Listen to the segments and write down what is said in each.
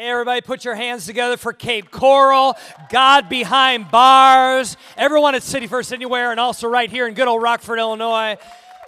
Hey, everybody, put your hands together for Cape Coral, God behind bars, everyone at City First Anywhere, and also right here in good old Rockford, Illinois.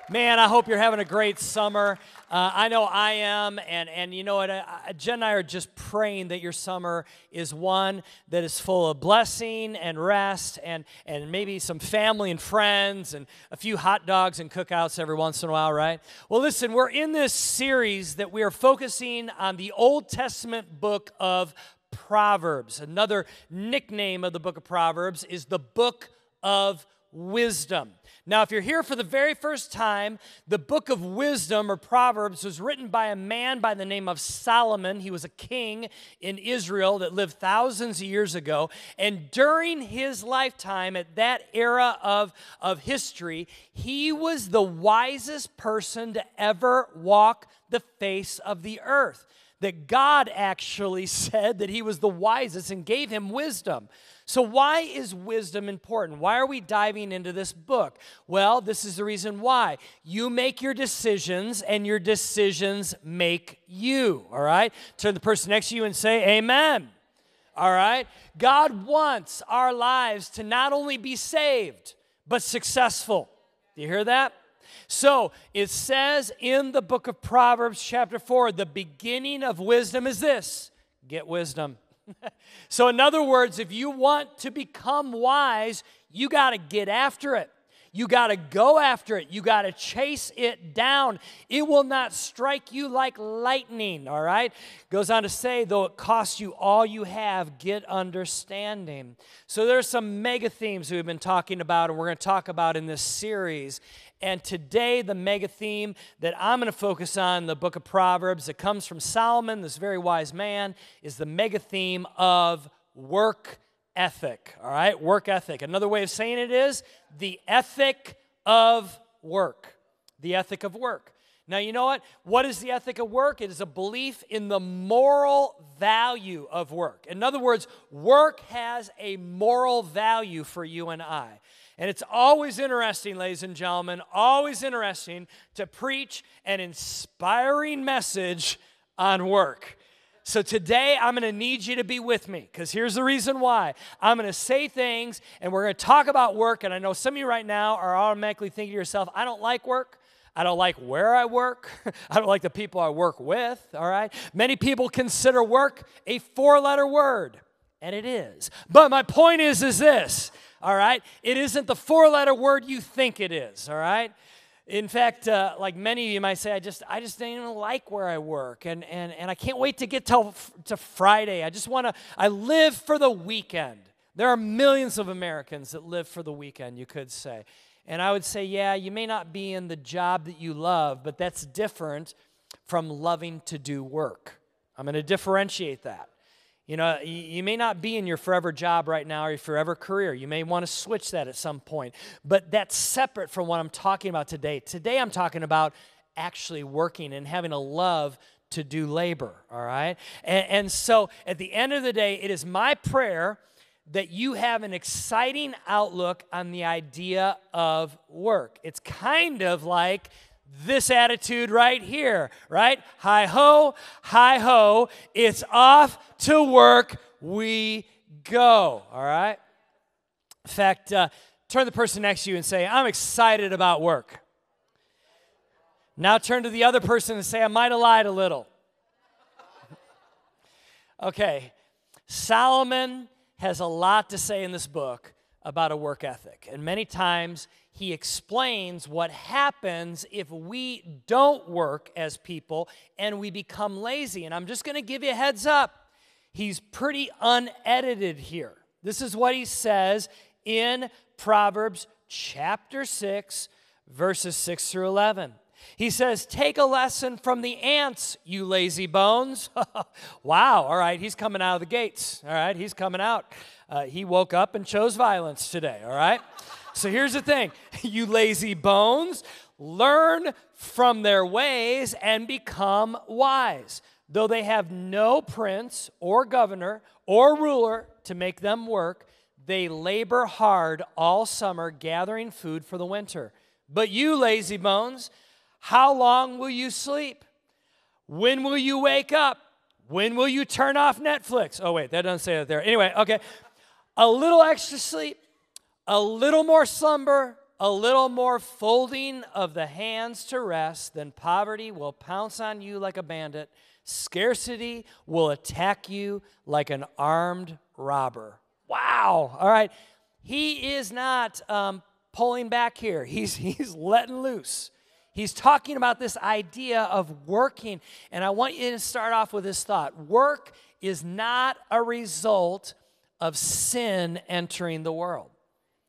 Man, I hope you're having a great summer. Uh, I know I am, and, and you know what? Jen and I are just praying that your summer is one that is full of blessing and rest, and, and maybe some family and friends, and a few hot dogs and cookouts every once in a while, right? Well, listen, we're in this series that we are focusing on the Old Testament book of Proverbs. Another nickname of the book of Proverbs is the book of wisdom. Now, if you're here for the very first time, the book of wisdom or Proverbs was written by a man by the name of Solomon. He was a king in Israel that lived thousands of years ago. And during his lifetime, at that era of, of history, he was the wisest person to ever walk the face of the earth. That God actually said that he was the wisest and gave him wisdom. So, why is wisdom important? Why are we diving into this book? Well, this is the reason why. You make your decisions, and your decisions make you, all right? Turn the person next to you and say, Amen. All right? God wants our lives to not only be saved, but successful. Do you hear that? So it says in the book of Proverbs, chapter 4, the beginning of wisdom is this get wisdom. so, in other words, if you want to become wise, you got to get after it. You got to go after it. You got to chase it down. It will not strike you like lightning, all right? Goes on to say, though it costs you all you have, get understanding. So there's some mega themes we've been talking about and we're going to talk about in this series. And today, the mega theme that I'm going to focus on, the book of Proverbs, that comes from Solomon, this very wise man, is the mega theme of work ethic. All right, work ethic. Another way of saying it is the ethic of work. The ethic of work. Now, you know what? What is the ethic of work? It is a belief in the moral value of work. In other words, work has a moral value for you and I. And it's always interesting, ladies and gentlemen, always interesting to preach an inspiring message on work. So today I'm going to need you to be with me because here's the reason why. I'm going to say things and we're going to talk about work. And I know some of you right now are automatically thinking to yourself, I don't like work. I don't like where I work. I don't like the people I work with, all right? Many people consider work a four letter word, and it is. But my point is is this all right? It isn't the four letter word you think it is, all right? In fact, uh, like many of you might say, I just, I just don't even like where I work, and, and, and I can't wait to get to, to Friday. I just want to, I live for the weekend. There are millions of Americans that live for the weekend, you could say. And I would say, yeah, you may not be in the job that you love, but that's different from loving to do work. I'm going to differentiate that. You know, you may not be in your forever job right now or your forever career. You may want to switch that at some point. But that's separate from what I'm talking about today. Today, I'm talking about actually working and having a love to do labor, all right? And, and so at the end of the day, it is my prayer that you have an exciting outlook on the idea of work. It's kind of like this attitude right here, right? Hi ho, hi ho, it's off to work we go, all right? In fact, uh, turn the person next to you and say, I'm excited about work. Now turn to the other person and say, I might have lied a little. okay, Solomon has a lot to say in this book about a work ethic. And many times he explains what happens if we don't work as people and we become lazy. And I'm just going to give you a heads up. He's pretty unedited here. This is what he says in Proverbs chapter 6, verses 6 through 11. He says, Take a lesson from the ants, you lazy bones. wow, all right, he's coming out of the gates. All right, he's coming out. Uh, he woke up and chose violence today, all right? So here's the thing you lazy bones, learn from their ways and become wise. Though they have no prince or governor or ruler to make them work, they labor hard all summer gathering food for the winter. But you, lazy bones, how long will you sleep? When will you wake up? When will you turn off Netflix? Oh, wait, that doesn't say that there. Anyway, okay. A little extra sleep, a little more slumber, a little more folding of the hands to rest, then poverty will pounce on you like a bandit. Scarcity will attack you like an armed robber. Wow. All right. He is not um, pulling back here, he's, he's letting loose. He's talking about this idea of working. And I want you to start off with this thought work is not a result of sin entering the world.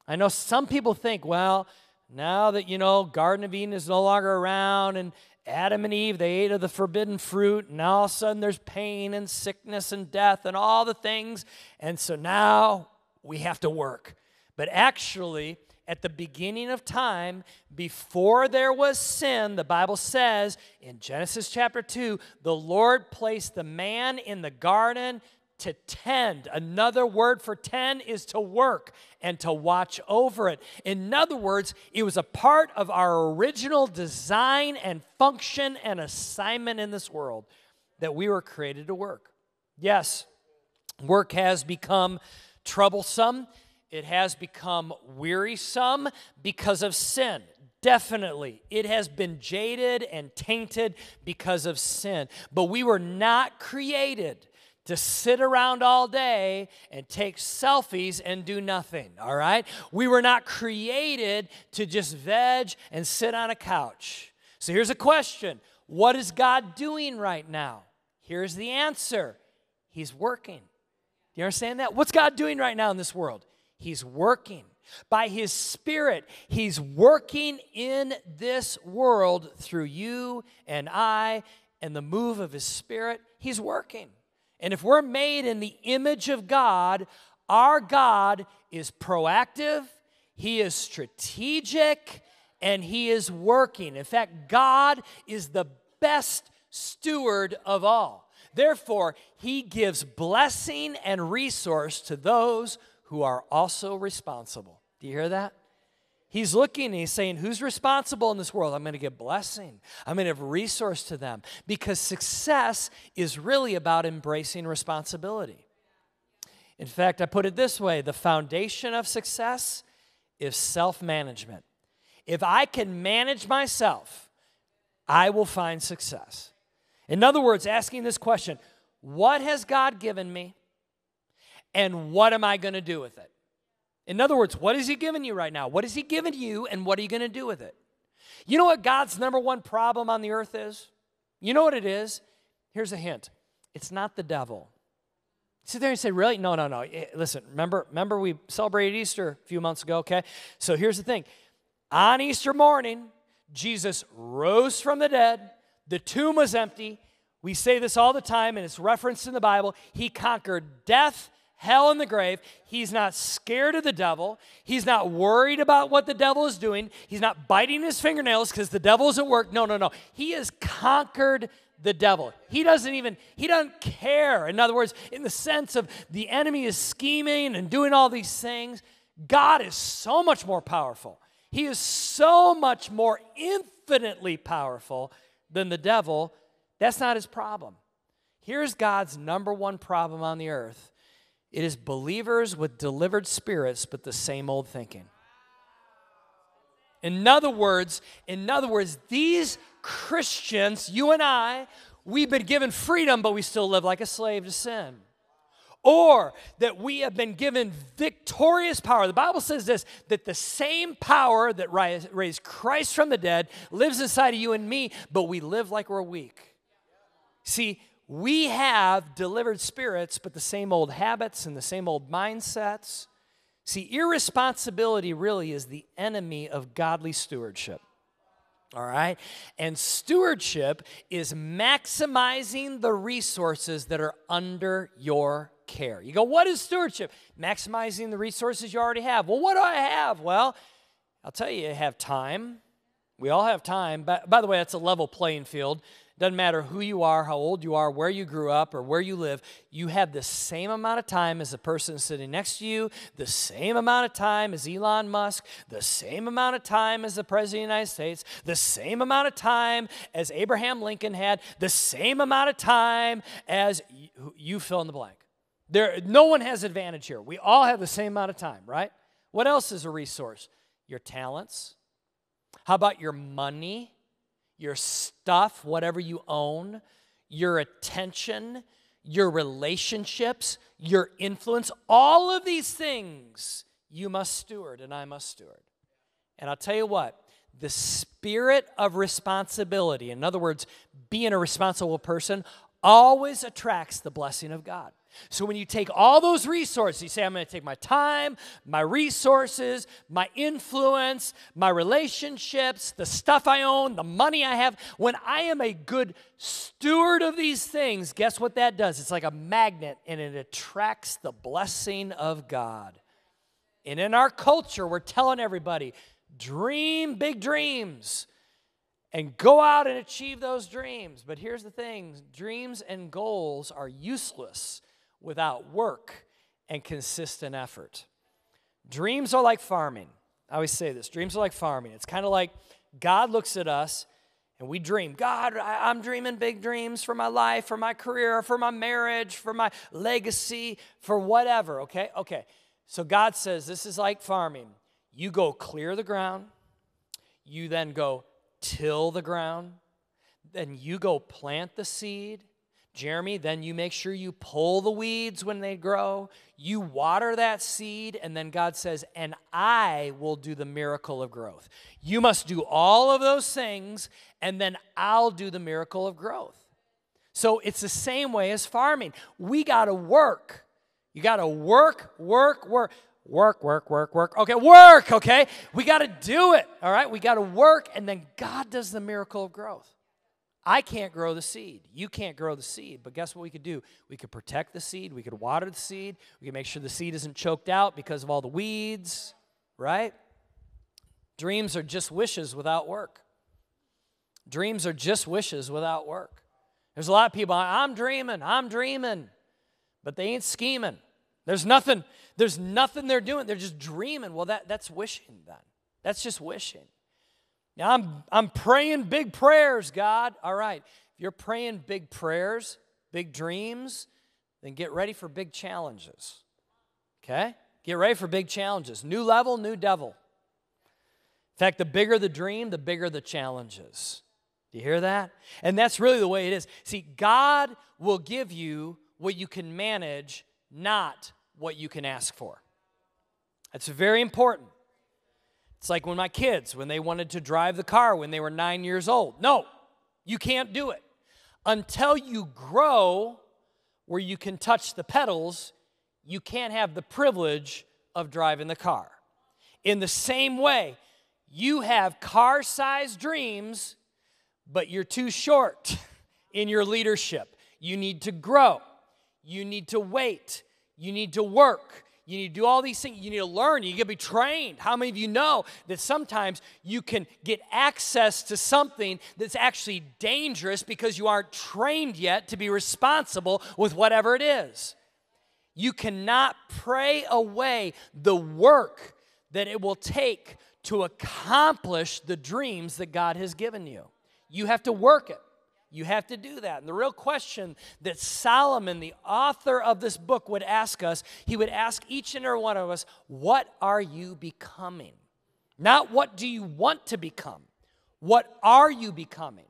I know some people think, well, now that, you know, Garden of Eden is no longer around and Adam and Eve, they ate of the forbidden fruit, and all of a sudden there's pain and sickness and death and all the things. And so now we have to work. But actually, at the beginning of time, before there was sin, the Bible says in Genesis chapter 2, the Lord placed the man in the garden to tend. Another word for tend is to work and to watch over it. In other words, it was a part of our original design and function and assignment in this world that we were created to work. Yes, work has become troublesome, it has become wearisome because of sin. Definitely. It has been jaded and tainted because of sin. But we were not created to sit around all day and take selfies and do nothing, all right? We were not created to just veg and sit on a couch. So here's a question What is God doing right now? Here's the answer He's working. Do you understand that? What's God doing right now in this world? He's working. By His Spirit, He's working in this world through you and I and the move of His Spirit. He's working. And if we're made in the image of God, our God is proactive, He is strategic, and He is working. In fact, God is the best steward of all. Therefore, He gives blessing and resource to those who are also responsible. Do you hear that? He's looking and he's saying, Who's responsible in this world? I'm going to give blessing. I'm going to give resource to them because success is really about embracing responsibility. In fact, I put it this way the foundation of success is self management. If I can manage myself, I will find success. In other words, asking this question What has God given me? And what am I going to do with it? In other words, what is He giving you right now? What is He giving you, and what are you going to do with it? You know what God's number one problem on the earth is? You know what it is? Here's a hint it's not the devil. Sit there and say, really? No, no, no. Eh, listen, remember, remember we celebrated Easter a few months ago, okay? So here's the thing. On Easter morning, Jesus rose from the dead. The tomb was empty. We say this all the time, and it's referenced in the Bible. He conquered death hell and the grave. He's not scared of the devil. He's not worried about what the devil is doing. He's not biting his fingernails because the devil is at work. No, no, no. He has conquered the devil. He doesn't even, he doesn't care. In other words, in the sense of the enemy is scheming and doing all these things, God is so much more powerful. He is so much more infinitely powerful than the devil. That's not his problem. Here's God's number one problem on the earth it is believers with delivered spirits, but the same old thinking. In other words, in other words, these Christians, you and I, we've been given freedom, but we still live like a slave to sin. Or that we have been given victorious power. The Bible says this that the same power that raised Christ from the dead lives inside of you and me, but we live like we're weak. See, we have delivered spirits, but the same old habits and the same old mindsets. See, irresponsibility really is the enemy of godly stewardship. All right? And stewardship is maximizing the resources that are under your care. You go, what is stewardship? Maximizing the resources you already have. Well, what do I have? Well, I'll tell you, you have time. We all have time. By, by the way, that's a level playing field Doesn't matter who you are, how old you are, where you grew up, or where you live, you have the same amount of time as the person sitting next to you, the same amount of time as Elon Musk, the same amount of time as the President of the United States, the same amount of time as Abraham Lincoln had, the same amount of time as you, fill in the blank. There, no one has advantage here. We all have the same amount of time, right? What else is a resource? Your talents. How about your money? Your stuff, whatever you own, your attention, your relationships, your influence, all of these things you must steward and I must steward. And I'll tell you what, the spirit of responsibility, in other words, being a responsible person, always attracts the blessing of God. So when you take all those resources, you say, I'm going to take my time, my resources, my influence, my relationships, the stuff I own, the money I have. When I am a good steward of these things, guess what that does? It's like a magnet and it attracts the blessing of God. And in our culture, we're telling everybody, dream big dreams and go out and achieve those dreams. But here's the thing dreams and goals are useless without work and consistent effort. Dreams are like farming. I always say this dreams are like farming. It's kind of like God looks at us and we dream. God, I'm dreaming big dreams for my life, for my career, for my marriage, for my legacy, for whatever, okay? Okay. So God says this is like farming. You go clear the ground, you then go till the ground, then you go plant the seed, Jeremy, then you make sure you pull the weeds when they grow. You water that seed, and then God says, and I will do the miracle of growth. You must do all of those things, and then I'll do the miracle of growth. So it's the same way as farming. We got to work. You got to work, work, work. Work, work, work, work. Okay, work, okay? We got to do it, all right? We got to work, and then God does the miracle of growth. I can't grow the seed. You can't grow the seed. But guess what we could do? We could protect the seed. We could water the seed. We could make sure the seed isn't choked out because of all the weeds, right? Dreams are just wishes without work. Dreams are just wishes without work. There's a lot of people, I'm dreaming, I'm dreaming, but they ain't scheming. There's nothing, there's nothing they're doing. They're just dreaming. Well, that, that's wishing then. That's just wishing. Now, I'm, I'm praying big prayers, God. All right. If you're praying big prayers, big dreams, then get ready for big challenges. Okay? Get ready for big challenges. New level, new devil. In fact, the bigger the dream, the bigger the challenges. Do you hear that? And that's really the way it is. See, God will give you what you can manage, not what you can ask for. That's very important. It's like when my kids, when they wanted to drive the car when they were nine years old. No, you can't do it. Until you grow where you can touch the pedals, you can't have the privilege of driving the car. In the same way, you have car sized dreams, but you're too short in your leadership. You need to grow, you need to wait, you need to work, you need to do all these things. You need to learn. You need to be trained. How many of you know that sometimes you can get access to something that's actually dangerous because you aren't trained yet to be responsible with whatever it is? You cannot pray away the work that it will take to accomplish the dreams that God has given you. You have to work it. You have to do that. And the real question that Solomon, the author of this book, would ask us, he would ask each and every one of us, What are you becoming? Not what do you want to become? What are you becoming?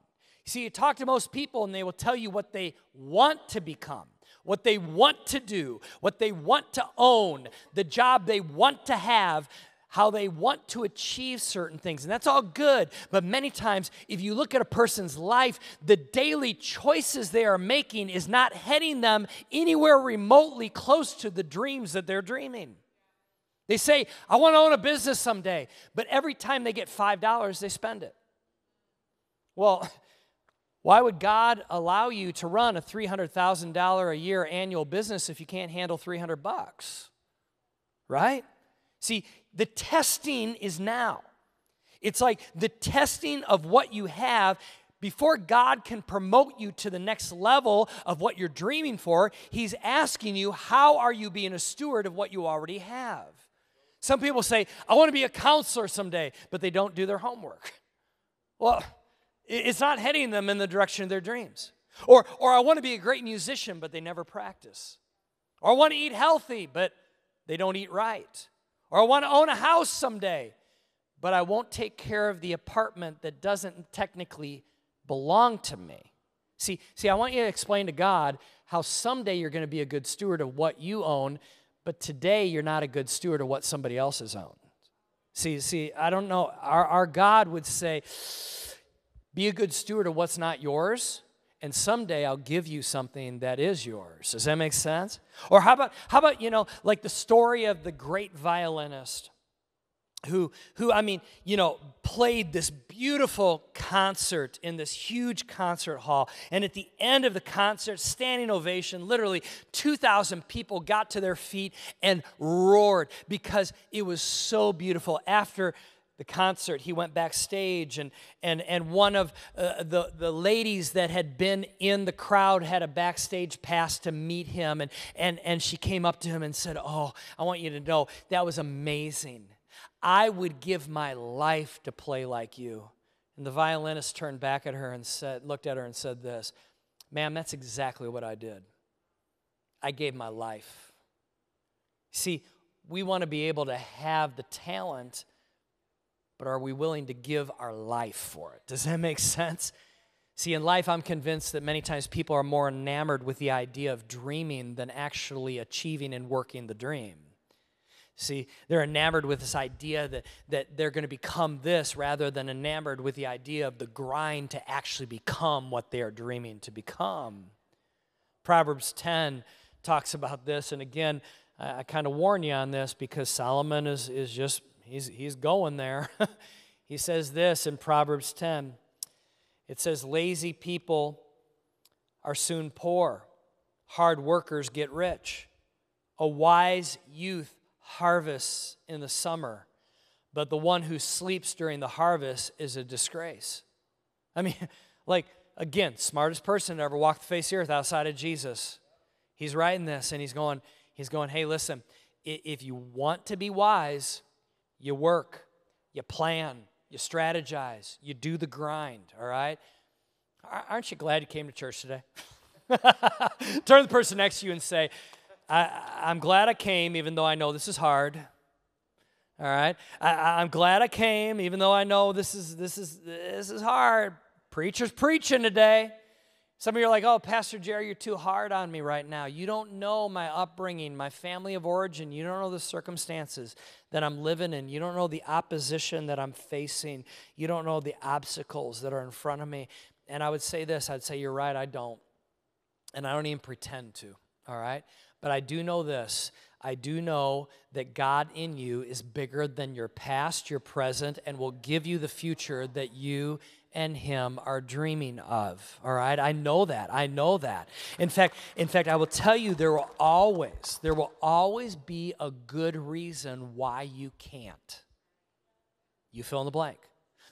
See, you talk to most people and they will tell you what they want to become, what they want to do, what they want to own, the job they want to have how they want to achieve certain things. And that's all good. But many times, if you look at a person's life, the daily choices they are making is not heading them anywhere remotely close to the dreams that they're dreaming. They say, I want to own a business someday, but every time they get $5, they spend it. Well, why would God allow you to run a $300,000 a year annual business if you can't handle 300 bucks? Right? See, the testing is now. It's like the testing of what you have before God can promote you to the next level of what you're dreaming for, He's asking you, how are you being a steward of what you already have? Some people say, I want to be a counselor someday, but they don't do their homework. Well, it's not heading them in the direction of their dreams. Or, or I want to be a great musician, but they never practice. Or I want to eat healthy, but they don't eat right. Or I want to own a house someday, but I won't take care of the apartment that doesn't technically belong to me. See, see, I want you to explain to God how someday you're going to be a good steward of what you own, but today you're not a good steward of what somebody else has owned. See, see, I don't know. Our, our God would say, be a good steward of what's not yours, and someday I'll give you something that is yours. Does that make sense? Or how about, how about, you know, like the story of the great violinist who, who I mean, you know, played this beautiful concert in this huge concert hall. And at the end of the concert, standing ovation, literally 2,000 people got to their feet and roared because it was so beautiful. After the concert, he went backstage, and, and, and one of uh, the, the ladies that had been in the crowd had a backstage pass to meet him. And, and, and she came up to him and said, Oh, I want you to know that was amazing. I would give my life to play like you. And the violinist turned back at her and said, looked at her and said this, Ma'am, that's exactly what I did. I gave my life. See, we want to be able to have the talent, but are we willing to give our life for it? Does that make sense? See, in life, I'm convinced that many times people are more enamored with the idea of dreaming than actually achieving and working the dream. See, they're enamored with this idea that, that they're going to become this rather than enamored with the idea of the grind to actually become what they are dreaming to become. Proverbs 10 talks about this, and again, I, I kind of warn you on this because Solomon is, is just, he's, he's going there. he says this in Proverbs 10 it says, Lazy people are soon poor, hard workers get rich. A wise youth harvests in the summer, but the one who sleeps during the harvest is a disgrace. I mean, like, again, smartest person to ever walk the face of the earth outside of Jesus. He's writing this and he's going, he's going, hey, listen, if you want to be wise, you work, you plan, you strategize, you do the grind, all right? Aren't you glad you came to church today? Turn to the person next to you and say, I, am glad I came, even though I know this is hard. All right, I, I'm glad I came, even though I know this is this is this is hard. Preacher's preaching today. Some of you are like, oh, Pastor Jerry, you're too hard on me right now. You don't know my upbringing, my family of origin. You don't know the circumstances that I'm living in. You don't know the opposition that I'm facing. You don't know the obstacles that are in front of me. And I would say this I'd say, you're right, I don't. And I don't even pretend to, all right? But I do know this I do know that God in you is bigger than your past, your present, and will give you the future that you and him are dreaming of all right i know that i know that in fact in fact i will tell you there will always there will always be a good reason why you can't you fill in the blank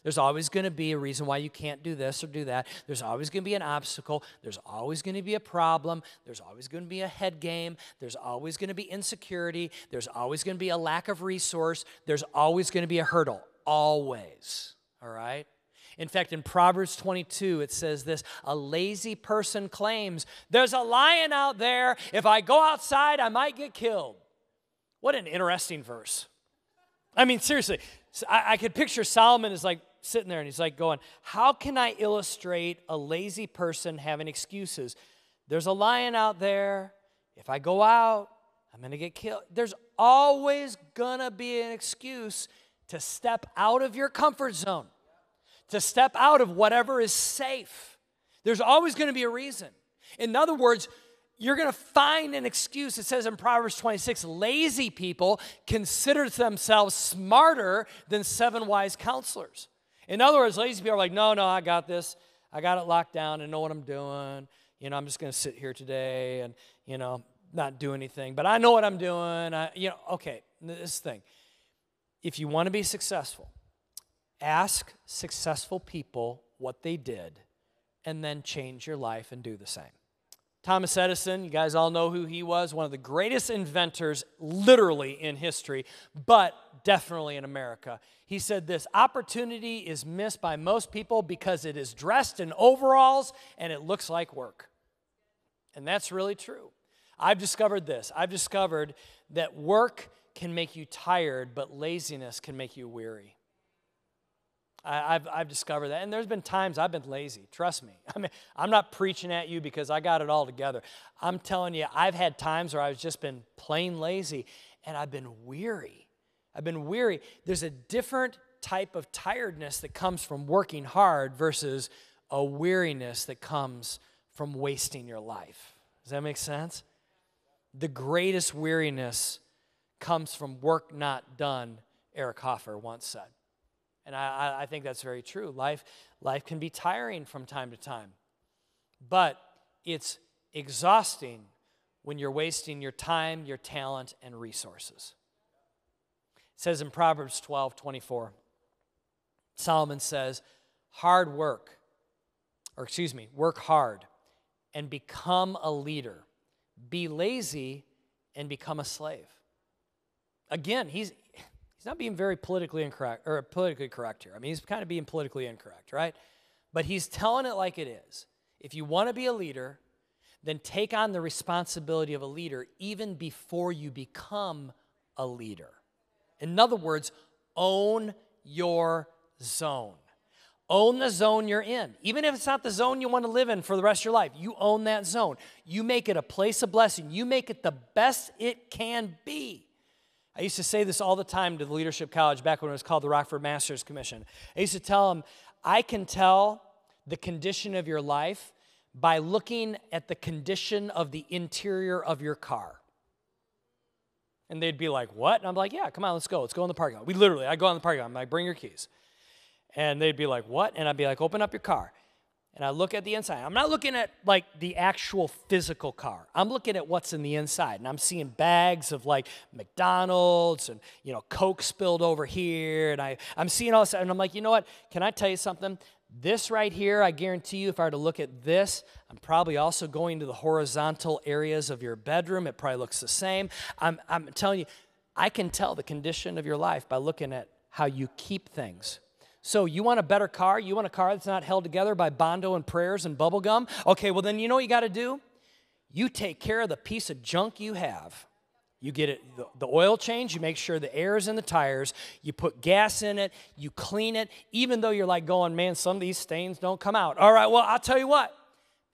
there's always going to be a reason why you can't do this or do that. There's always going to be an obstacle. There's always going to be a problem. There's always going to be a head game. There's always going to be insecurity. There's always going to be a lack of resource. There's always going to be a hurdle. Always. All right? In fact, in Proverbs 22, it says this A lazy person claims, There's a lion out there. If I go outside, I might get killed. What an interesting verse. I mean, seriously, I, I could picture Solomon is like sitting there and he's like going, How can I illustrate a lazy person having excuses? There's a lion out there. If I go out, I'm going to get killed. There's always going to be an excuse to step out of your comfort zone, to step out of whatever is safe. There's always going to be a reason. In other words, you're going to find an excuse. It says in Proverbs 26 lazy people consider themselves smarter than seven wise counselors. In other words, lazy people are like, no, no, I got this. I got it locked down and know what I'm doing. You know, I'm just going to sit here today and, you know, not do anything. But I know what I'm doing. I, you know, okay, this thing. If you want to be successful, ask successful people what they did and then change your life and do the same. Thomas Edison, you guys all know who he was, one of the greatest inventors literally in history, but definitely in America. He said this opportunity is missed by most people because it is dressed in overalls and it looks like work. And that's really true. I've discovered this. I've discovered that work can make you tired, but laziness can make you weary. I, have I've discovered that. And there's been times I've been lazy. Trust me. I mean, I'm not preaching at you because I got it all together. I'm telling you, I've had times where I've just been plain lazy and I've been weary. I've been weary. There's a different type of tiredness that comes from working hard versus a weariness that comes from wasting your life. Does that make sense? The greatest weariness comes from work not done, Eric Hoffer once said. And I, I think that's very true. Life, life can be tiring from time to time, but it's exhausting when you're wasting your time, your talent, and resources. It says in Proverbs 12 24, Solomon says, hard work, or excuse me, work hard and become a leader. Be lazy and become a slave. Again, he's, he's not being very politically incorrect or politically correct here. I mean, he's kind of being politically incorrect, right? But he's telling it like it is. If you want to be a leader, then take on the responsibility of a leader even before you become a leader. In other words, own your zone. Own the zone you're in. Even if it's not the zone you want to live in for the rest of your life, you own that zone. You make it a place of blessing. You make it the best it can be. I used to say this all the time to the Leadership College back when it was called the Rockford Masters Commission. I used to tell them, I can tell the condition of your life by looking at the condition of the interior of your car. And they'd be like, What? And I'm like, Yeah, come on, let's go. Let's go in the parking lot. We literally, I go in the parking lot. I'm like, Bring your keys. And they'd be like, What? And I'd be like, Open up your car and I look at the inside. I'm not looking at like the actual physical car. I'm looking at what's in the inside. And I'm seeing bags of like McDonald's and, you know, Coke spilled over here. And I, I'm seeing all this. And I'm like, you know what? Can I tell you something? This right here, I guarantee you, if I were to look at this, I'm probably also going to the horizontal areas of your bedroom. It probably looks the same. I'm, I'm telling you, I can tell the condition of your life by looking at how you keep things so, you want a better car? You want a car that's not held together by Bondo and prayers and bubble gum? Okay, well, then you know what you got to do? You take care of the piece of junk you have. You get it, the, oil change, you make sure the air is in the tires, you put gas in it, you clean it, even though you're like going, man, some of these stains don't come out. All right, well, I'll tell you what,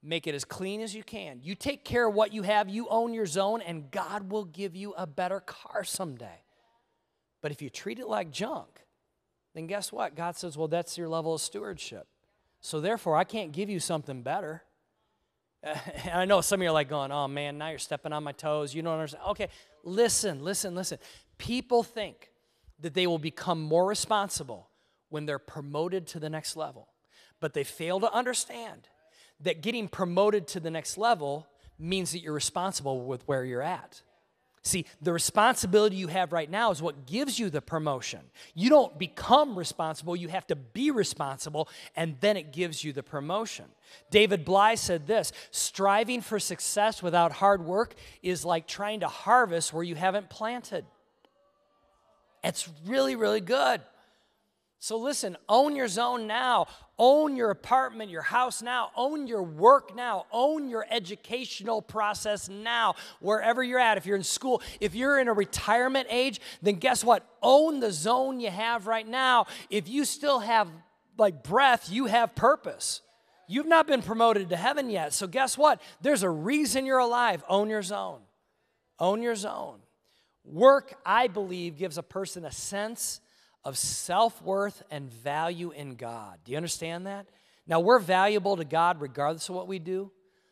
make it as clean as you can. You take care of what you have, you own your zone, and God will give you a better car someday. But if you treat it like junk, then guess what? God says, well, that's your level of stewardship. So therefore, I can't give you something better. And I know some of you are like going, oh man, now you're stepping on my toes. You don't understand. Okay, listen, listen, listen. People think that they will become more responsible when they're promoted to the next level, but they fail to understand that getting promoted to the next level means that you're responsible with where you're at. See, the responsibility you have right now is what gives you the promotion. You don't become responsible, you have to be responsible, and then it gives you the promotion. David Bly said this striving for success without hard work is like trying to harvest where you haven't planted. It's really, really good. So listen, own your zone now. Own your apartment, your house now. Own your work now. Own your educational process now, wherever you're at. If you're in school, if you're in a retirement age, then guess what? Own the zone you have right now. If you still have like breath, you have purpose. You've not been promoted to heaven yet. So guess what? There's a reason you're alive. Own your zone. Own your zone. Work, I believe, gives a person a sense of self worth and value in God. Do you understand that? Now, we're valuable to God regardless of what we do.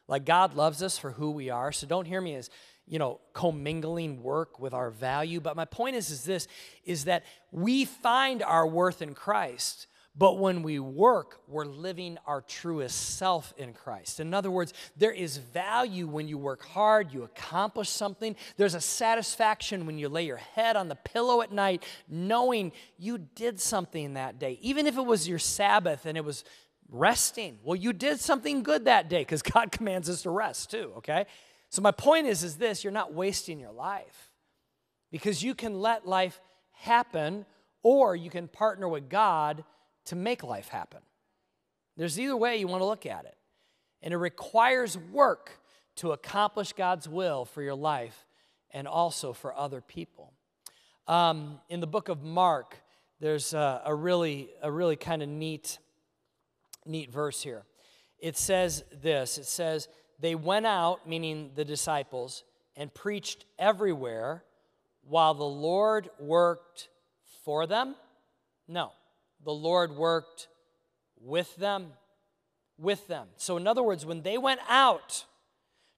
Like, God loves us for who we are. So don't hear me as, you know, commingling work with our value. But my point is, is this is that we find our worth in Christ but when we work, we're living our truest self in Christ. In other words, there is value when you work hard, you accomplish something. There's a satisfaction when you lay your head on the pillow at night knowing you did something that day. Even if it was your Sabbath and it was resting. Well, you did something good that day because God commands us to rest too, okay? So my point is is this, you're not wasting your life. Because you can let life happen or you can partner with God to make life happen. There's either way you want to look at it. And it requires work to accomplish God's will for your life and also for other people. Um, in the book of Mark, there's a, a really, a really kind of neat, neat verse here. It says this it says, They went out, meaning the disciples, and preached everywhere while the Lord worked for them? No, the Lord worked with them. With them. So, in other words, when they went out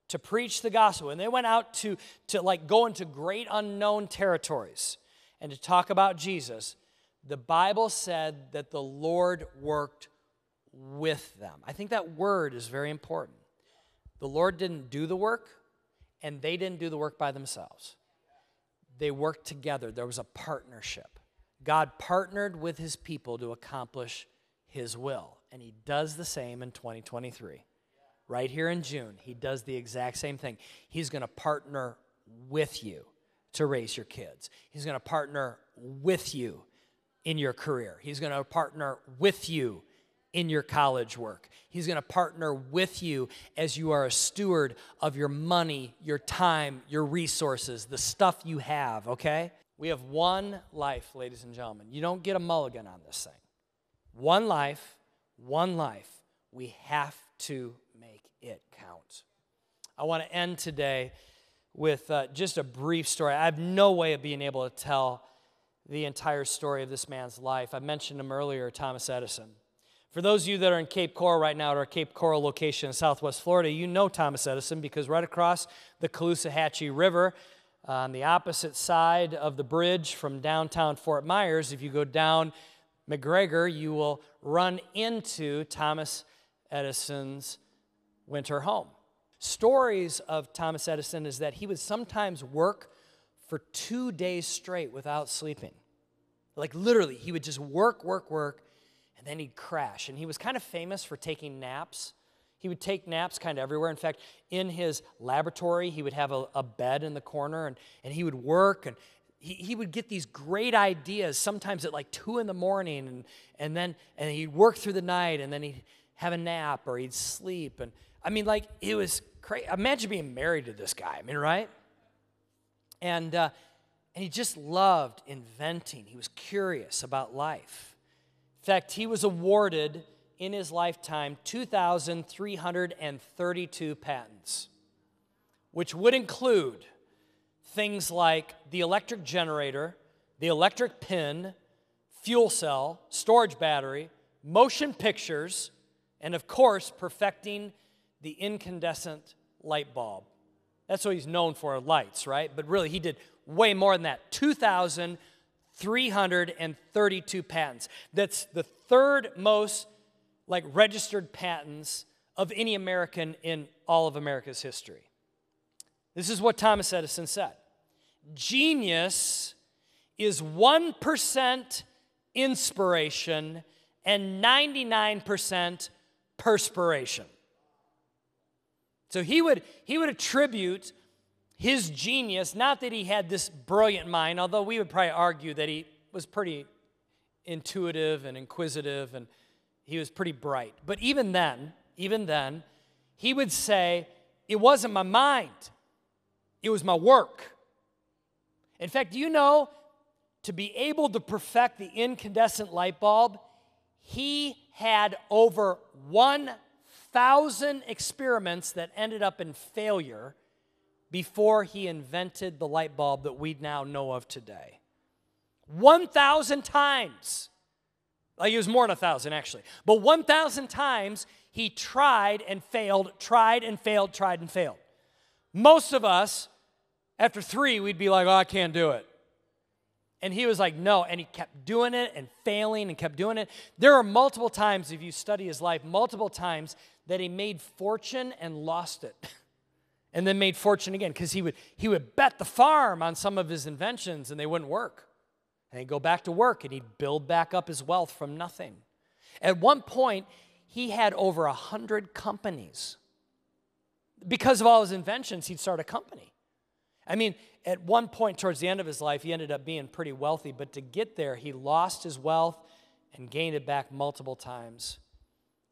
to preach the gospel, when they went out to, to like go into great unknown territories and to talk about Jesus, the Bible said that the Lord worked with them. I think that word is very important. The Lord didn't do the work, and they didn't do the work by themselves they worked together. There was a partnership. God partnered with his people to accomplish his will. And he does the same in 2023. Right here in June, he does the exact same thing. He's going to partner with you to raise your kids, he's going to partner with you in your career, he's going to partner with you in your college work. He's going to partner with you as you are a steward of your money, your time, your resources, the stuff you have, okay? We have one life, ladies and gentlemen. You don't get a mulligan on this thing. One life, one life. We have to make it count. I want to end today with uh, just a brief story. I have no way of being able to tell the entire story of this man's life. I mentioned him earlier, Thomas Edison. For those of you that are in Cape Coral right now at our Cape Coral location in southwest Florida, you know Thomas Edison because right across the Caloosahatchee River, on the opposite side of the bridge from downtown Fort Myers, if you go down McGregor, you will run into Thomas Edison's winter home. Stories of Thomas Edison is that he would sometimes work for two days straight without sleeping. Like literally, he would just work, work, work, and then he'd crash. And he was kind of famous for taking naps. He would take naps kind of everywhere. In fact, in his laboratory, he would have a, a bed in the corner and, and he would work and he, he would get these great ideas sometimes at like two in the morning and, and then and he'd work through the night and then he'd have a nap or he'd sleep. And I mean, like, it was crazy. Imagine being married to this guy. I mean, right? And, uh, and he just loved inventing. He was curious about life In fact, he was awarded in his lifetime 2,332 patents, which would include things like the electric generator, the electric pen, fuel cell, storage battery, motion pictures, and of course, perfecting the incandescent light bulb. That's what he's known for, lights, right? But really, he did way more than that. 2,000 332 patents. That's the third most like registered patents of any American in all of America's history. This is what Thomas Edison said. Genius is 1% inspiration and 99% perspiration. So he would, he would attribute his genius, not that he had this brilliant mind, although we would probably argue that he was pretty intuitive and inquisitive and he was pretty bright. But even then, even then, he would say, It wasn't my mind, it was my work. In fact, do you know to be able to perfect the incandescent light bulb, he had over 1,000 experiments that ended up in failure before he invented the light bulb that we now know of today. 1,000 times. Like it was more than a thousand, actually. But 1,000 times he tried and failed, tried and failed, tried and failed. Most of us, after three, we'd be like, oh, I can't do it. And he was like, no. And he kept doing it and failing and kept doing it. There are multiple times, if you study his life, multiple times that he made fortune and lost it. and then made fortune again because he would, he would bet the farm on some of his inventions and they wouldn't work. And he'd go back to work and he'd build back up his wealth from nothing. At one point, he had over a hundred companies. Because of all his inventions, he'd start a company. I mean, at one point towards the end of his life, he ended up being pretty wealthy, but to get there, he lost his wealth and gained it back multiple times.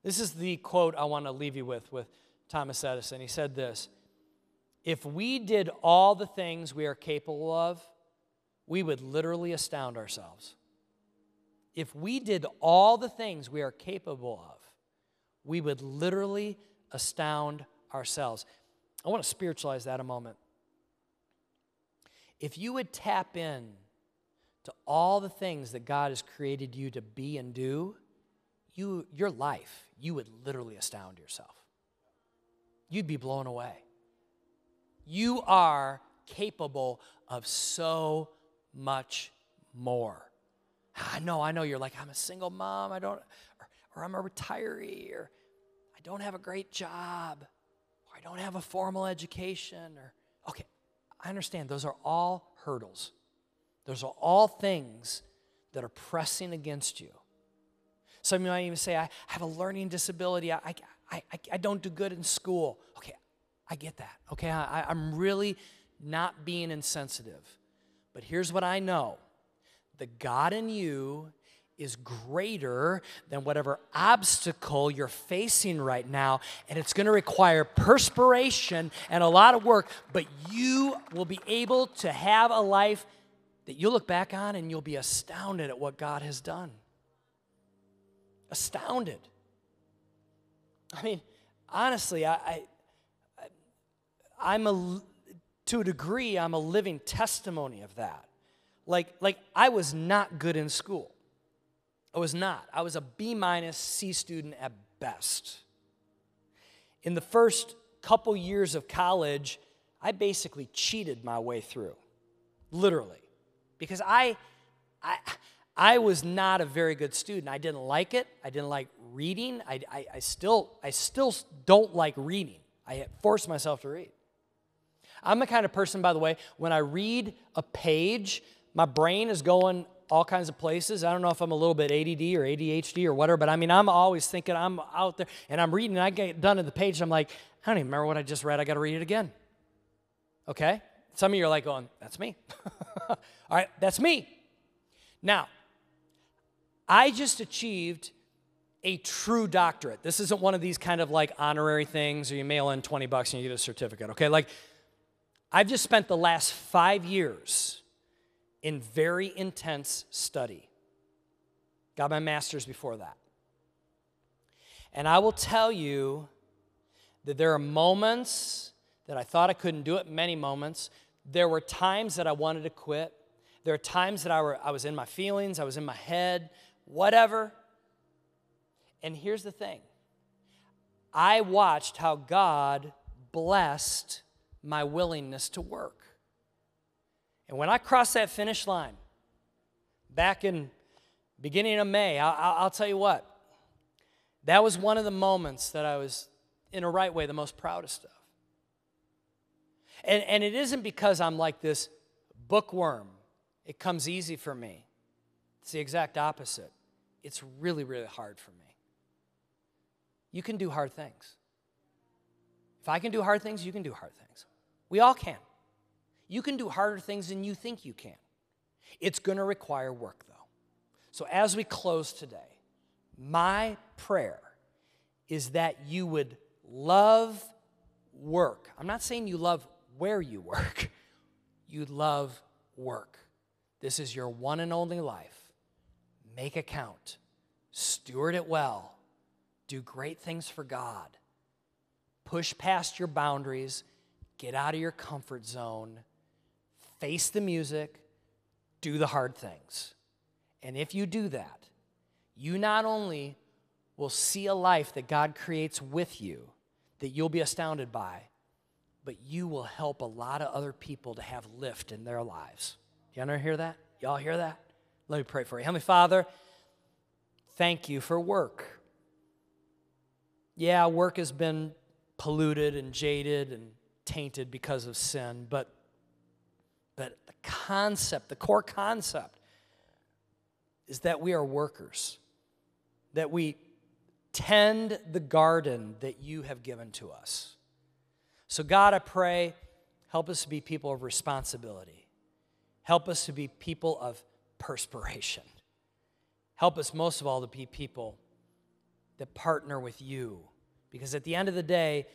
This is the quote I want to leave you with with Thomas Edison. He said this If we did all the things we are capable of, we would literally astound ourselves. If we did all the things we are capable of, we would literally astound ourselves. I want to spiritualize that a moment. If you would tap in to all the things that God has created you to be and do, you, your life, you would literally astound yourself. You'd be blown away. You are capable of so much more. I know, I know you're like, I'm a single mom, I don't, or, or I'm a retiree, or I don't have a great job, or I don't have a formal education, or, okay, I understand those are all hurdles. Those are all things that are pressing against you. Some of you might even say, I have a learning disability. I, I, I, I don't do good in school. Okay, I get that. Okay, I, I'm really not being insensitive. But here's what I know the God in you is greater than whatever obstacle you're facing right now. And it's going to require perspiration and a lot of work, but you will be able to have a life that you'll look back on and you'll be astounded at what God has done. Astounded. I mean, honestly, I, I, I'm a, to a degree, I'm a living testimony of that. Like, like I was not good in school. I was not. I was a B minus C student at best. In the first couple years of college, I basically cheated my way through, literally, because I, I, I was not a very good student. I didn't like it. I didn't like reading. I, I, I still, I still don't like reading. I forced myself to read. I'm the kind of person, by the way, when I read a page, my brain is going all kinds of places. I don't know if I'm a little bit ADD or ADHD or whatever, but I mean, I'm always thinking I'm out there and I'm reading and I get done at the page and I'm like, I don't even remember what I just read. I got to read it again. Okay? Some of you are like going, that's me. all right, that's me. Now, I just achieved a true doctorate. This isn't one of these kind of like honorary things or you mail in 20 bucks and you get a certificate, okay? Like, I've just spent the last five years in very intense study. Got my master's before that. And I will tell you that there are moments that I thought I couldn't do it, many moments. There were times that I wanted to quit. There are times that I, were, I was in my feelings, I was in my head, whatever. And here's the thing I watched how God blessed my willingness to work. And when I crossed that finish line back in beginning of May, I, will tell you what, that was one of the moments that I was, in a right way, the most proudest of. And, and it isn't because I'm like this bookworm, it comes easy for me. It's the exact opposite. It's really, really hard for me. You can do hard things. If I can do hard things, you can do hard things. We all can. You can do harder things than you think you can. It's going to require work, though. So, as we close today, my prayer is that you would love work. I'm not saying you love where you work, you love work. This is your one and only life. Make it count, steward it well, do great things for God, push past your boundaries, get out of your comfort zone face the music, do the hard things. And if you do that, you not only will see a life that God creates with you that you'll be astounded by, but you will help a lot of other people to have lift in their lives. Y'all hear that? Y'all hear that? Let me pray for you. Heavenly Father, thank you for work. Yeah, work has been polluted and jaded and tainted because of sin, but but the concept, the core concept, is that we are workers, that we tend the garden that you have given to us. So, God, I pray, help us to be people of responsibility. Help us to be people of perspiration. Help us, most of all, to be people that partner with you. Because at the end of the day,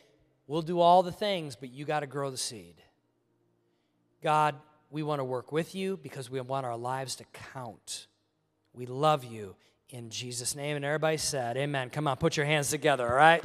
we'll do all the things, but you got to grow the seed. God, we want to work with you because we want our lives to count. We love you in Jesus' name. And everybody said, Amen. Come on, put your hands together, all right?